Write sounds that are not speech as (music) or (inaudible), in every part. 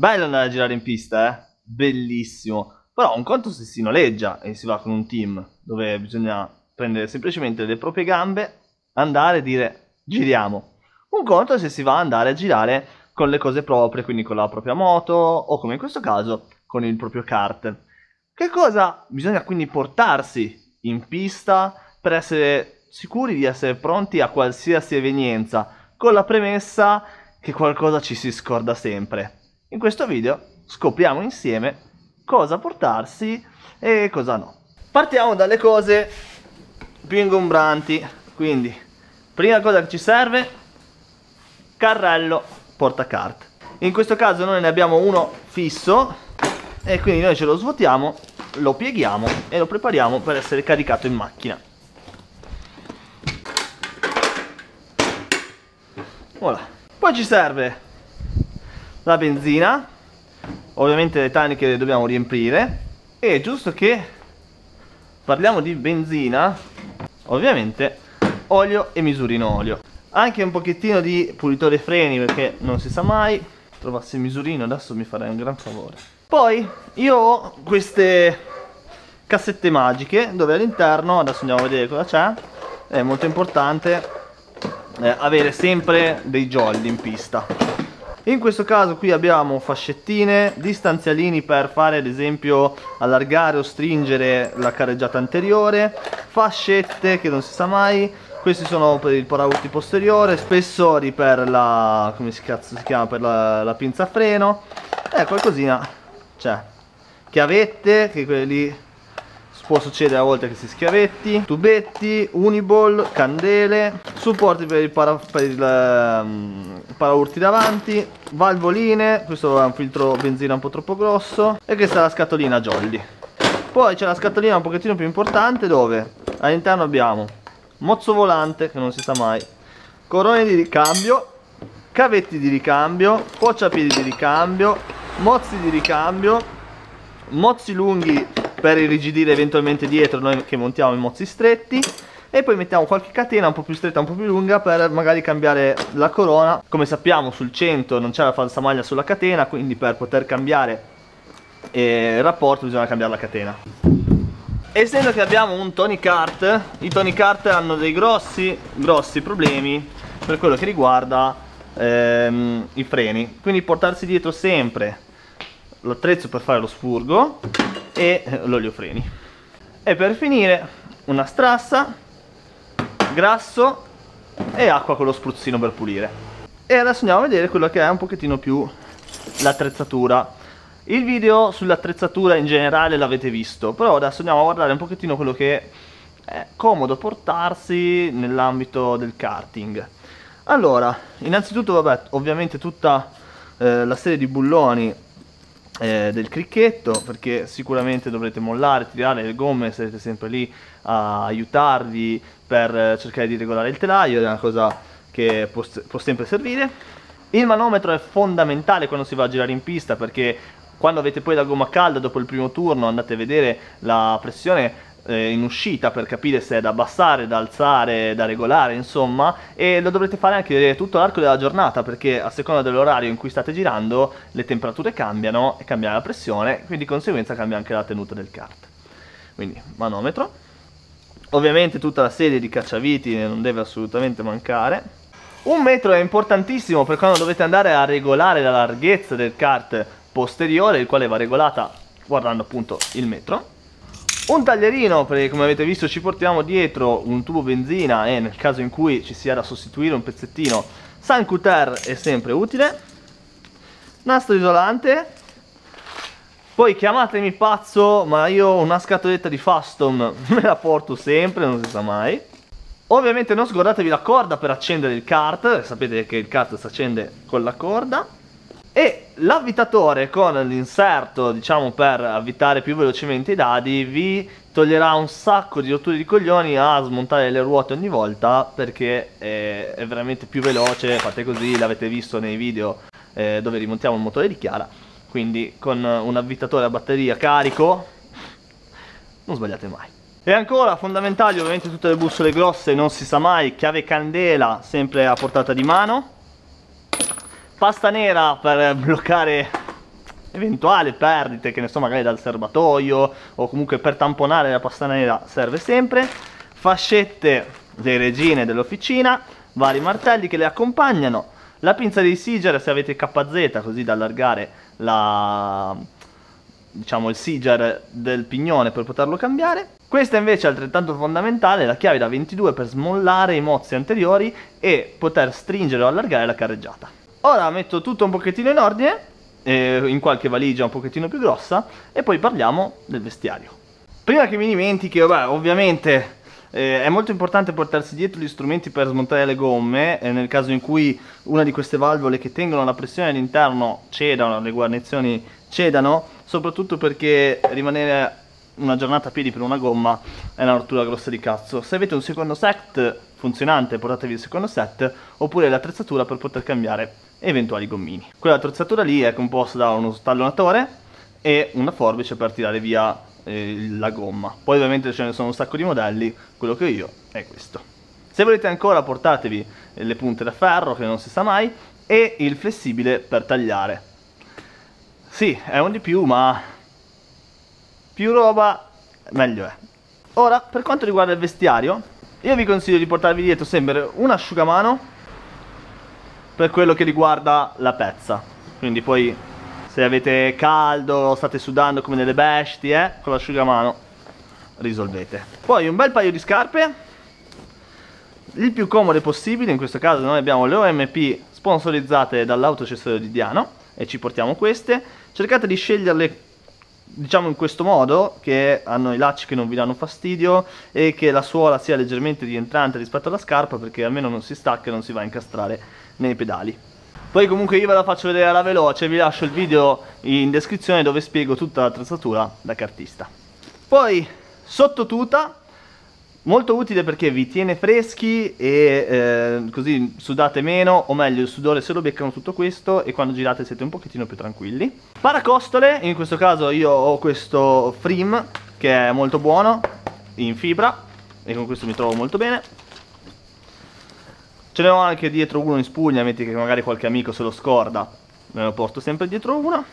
bello andare a girare in pista, eh? Bellissimo. Però un conto se si noleggia e si va con un team dove bisogna prendere semplicemente le proprie gambe, andare e dire giriamo. Un conto se si va ad andare a girare con le cose proprie, quindi con la propria moto o come in questo caso con il proprio kart. Che cosa bisogna quindi portarsi in pista per essere sicuri di essere pronti a qualsiasi evenienza, con la premessa che qualcosa ci si scorda sempre. In questo video scopriamo insieme cosa portarsi e cosa no. Partiamo dalle cose più ingombranti, quindi prima cosa che ci serve, carrello portacarte. In questo caso noi ne abbiamo uno fisso e quindi noi ce lo svuotiamo, lo pieghiamo e lo prepariamo per essere caricato in macchina. Voilà. Poi ci serve la benzina ovviamente le taniche le dobbiamo riempire e giusto che parliamo di benzina ovviamente olio e misurino olio. Anche un pochettino di pulitore freni perché non si sa mai trovassi il misurino adesso mi farei un gran favore. Poi io ho queste cassette magiche dove all'interno adesso andiamo a vedere cosa c'è è molto importante eh, avere sempre dei jolly in pista in questo caso qui abbiamo fascettine, distanzialini per fare ad esempio allargare o stringere la carreggiata anteriore, fascette che non si sa mai, questi sono per il paraurti posteriore, spessori per la, come si, cazzo si chiama, per la, la pinza a freno e qualcosina c'è, chiavette che quelli può succedere a volte che si schiavetti, tubetti, uniball, candele, supporti per il, para, per il um, paraurti davanti, valvoline, questo è un filtro benzina un po' troppo grosso e questa è la scatolina jolly. Poi c'è la scatolina un pochettino più importante dove all'interno abbiamo mozzo volante che non si sa mai, corone di ricambio, cavetti di ricambio, pocciapiedi di ricambio, mozzi di ricambio, mozzi lunghi per irrigidire eventualmente dietro noi che montiamo i mozzi stretti e poi mettiamo qualche catena un po' più stretta, un po' più lunga per magari cambiare la corona. Come sappiamo sul 100 non c'è la falsa maglia sulla catena, quindi per poter cambiare eh, il rapporto bisogna cambiare la catena. Essendo che abbiamo un Tony Kart, i Tony Kart hanno dei grossi, grossi problemi per quello che riguarda ehm, i freni. Quindi portarsi dietro sempre l'attrezzo per fare lo spurgo e l'olio freni. E per finire una strassa grasso e acqua con lo spruzzino per pulire. E adesso andiamo a vedere quello che è un pochettino più l'attrezzatura. Il video sull'attrezzatura in generale l'avete visto però adesso andiamo a guardare un pochettino quello che è comodo portarsi nell'ambito del karting. Allora innanzitutto vabbè ovviamente tutta eh, la serie di bulloni eh, del cricchetto perché sicuramente dovrete mollare, tirare le gomme, sarete sempre lì a aiutarvi per cercare di regolare il telaio, è una cosa che può, può sempre servire. Il manometro è fondamentale quando si va a girare in pista perché quando avete poi la gomma calda dopo il primo turno andate a vedere la pressione eh, in uscita per capire se è da abbassare, da alzare, da regolare, insomma, e lo dovrete fare anche tutto l'arco della giornata perché a seconda dell'orario in cui state girando le temperature cambiano e cambia la pressione, quindi di conseguenza cambia anche la tenuta del kart. Quindi manometro. Ovviamente tutta la serie di cacciaviti non deve assolutamente mancare. Un metro è importantissimo per quando dovete andare a regolare la larghezza del kart posteriore, il quale va regolata guardando appunto il metro un taglierino perché come avete visto ci portiamo dietro un tubo benzina e nel caso in cui ci sia da sostituire un pezzettino San Cuter è sempre utile. Nastro isolante. Poi chiamatemi pazzo ma io una scatoletta di Fastom (laughs) me la porto sempre non si sa mai. Ovviamente non scordatevi la corda per accendere il kart sapete che il kart si accende con la corda e l'avvitatore con l'inserto diciamo per avvitare più velocemente i dadi vi toglierà un sacco di rotture di coglioni a smontare le ruote ogni volta perché è, è veramente più veloce fate così l'avete visto nei video eh, dove rimontiamo il motore di Chiara. Quindi con un avvitatore a batteria carico non sbagliate mai. E ancora fondamentali ovviamente tutte le bussole grosse non si sa mai chiave candela sempre a portata di mano pasta nera per bloccare eventuali perdite, che ne so, magari dal serbatoio o comunque per tamponare la pasta nera serve sempre. Fascette dei regine dell'officina, vari martelli che le accompagnano, la pinza dei Siger se avete KZ così da allargare la, diciamo, il Siger del pignone per poterlo cambiare. Questa invece è altrettanto fondamentale, la chiave da 22 per smollare i mozzi anteriori e poter stringere o allargare la carreggiata. Ora metto tutto un pochettino in ordine, eh, in qualche valigia un pochettino più grossa, e poi parliamo del vestiario. Prima che mi dimentichi, vabbè, ovviamente eh, è molto importante portarsi dietro gli strumenti per smontare le gomme, eh, nel caso in cui una di queste valvole che tengono la pressione all'interno cedano, le guarnizioni cedano, soprattutto perché rimanere una giornata a piedi per una gomma è una rottura grossa di cazzo. Se avete un secondo set funzionante portatevi il secondo set oppure l'attrezzatura per poter cambiare eventuali gommini. Quell'attrezzatura lì è composta da uno stallonatore e una forbice per tirare via eh, la gomma. Poi ovviamente ce ne sono un sacco di modelli, quello che ho io è questo. Se volete ancora portatevi le punte da ferro che non si sa mai e il flessibile per tagliare. Sì, è un di più ma più roba meglio è. Ora, per quanto riguarda il vestiario, io vi consiglio di portarvi dietro sempre un asciugamano per quello che riguarda la pezza. Quindi poi se avete caldo, state sudando come delle bestie, con l'asciugamano risolvete. Poi un bel paio di scarpe, il più comode possibile, in questo caso noi abbiamo le OMP sponsorizzate dall'autocessorio di Diano e ci portiamo queste. Cercate di sceglierle diciamo in questo modo che hanno i lacci che non vi danno fastidio e che la suola sia leggermente rientrante rispetto alla scarpa perché almeno non si stacca e non si va a incastrare nei pedali. Poi comunque io ve la faccio vedere alla veloce vi lascio il video in descrizione dove spiego tutta l'attrezzatura da cartista. Poi sotto tuta molto utile perché vi tiene freschi e eh, così sudate meno o meglio il sudore se lo beccano tutto questo e quando girate siete un pochettino più tranquilli. Paracostole in questo caso io ho questo Frim che è molto buono in fibra e con questo mi trovo molto bene. Ce ne ho anche dietro uno in spugna metti che magari qualche amico se lo scorda me lo porto sempre dietro uno.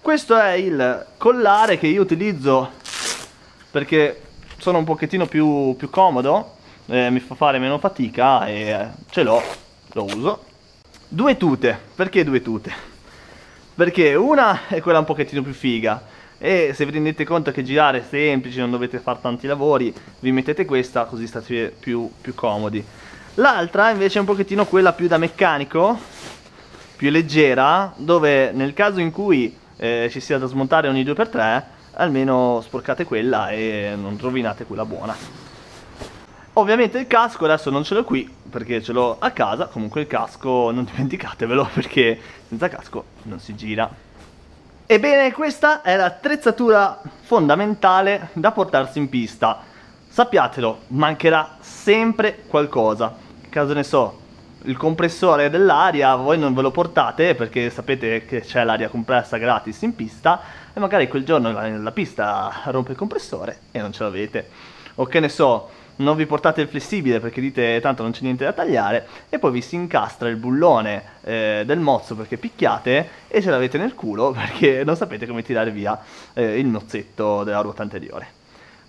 Questo è il collare che io utilizzo perché sono un pochettino più, più comodo, eh, mi fa fare meno fatica e eh, ce l'ho, lo uso. Due tute, perché due tute? Perché una è quella un pochettino più figa e se vi rendete conto che girare è semplice, non dovete fare tanti lavori, vi mettete questa così state più, più comodi. L'altra invece è un pochettino quella più da meccanico, più leggera, dove nel caso in cui eh, ci sia da smontare ogni 2x3 almeno sporcate quella e non rovinate quella buona. Ovviamente il casco adesso non ce l'ho qui perché ce l'ho a casa. Comunque il casco non dimenticatevelo (laughs) perché senza casco non si gira. Ebbene questa è l'attrezzatura fondamentale da portarsi in pista. Sappiatelo mancherà sempre qualcosa. Caso ne so il compressore dell'aria voi non ve lo portate perché sapete che c'è l'aria compressa gratis in pista e magari quel giorno la, la pista rompe il compressore e non ce l'avete. O che ne so non vi portate il flessibile perché dite tanto non c'è niente da tagliare e poi vi si incastra il bullone eh, del mozzo perché picchiate e ce l'avete nel culo (laughs) perché non sapete come tirare via eh, il nozzetto della ruota anteriore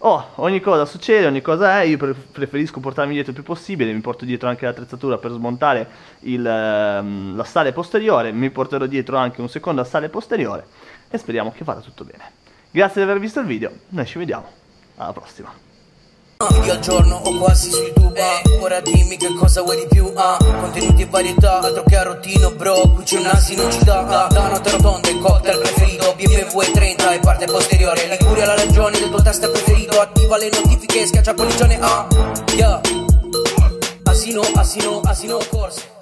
Oh, ogni cosa succede, ogni cosa è, io preferisco portarmi dietro il più possibile, mi porto dietro anche l'attrezzatura per smontare il, ehm, la sale posteriore, mi porterò dietro anche un secondo assale posteriore e speriamo che vada tutto bene. Grazie di aver visto il video, noi ci vediamo, alla prossima. Video al giorno o quasi su YouTube eh, Ora dimmi che cosa vuoi di più ah, Contenuti e varietà, altro che a rottino bro. Qui c'è un asino ci dà ah, Da notte rotonda il cocktail preferito. BMW 30 e parte posteriore. Liguria la ragione del tuo test preferito. Attiva le notifiche, schiaccia polligione ah, yeah. Asino, asino, asino corse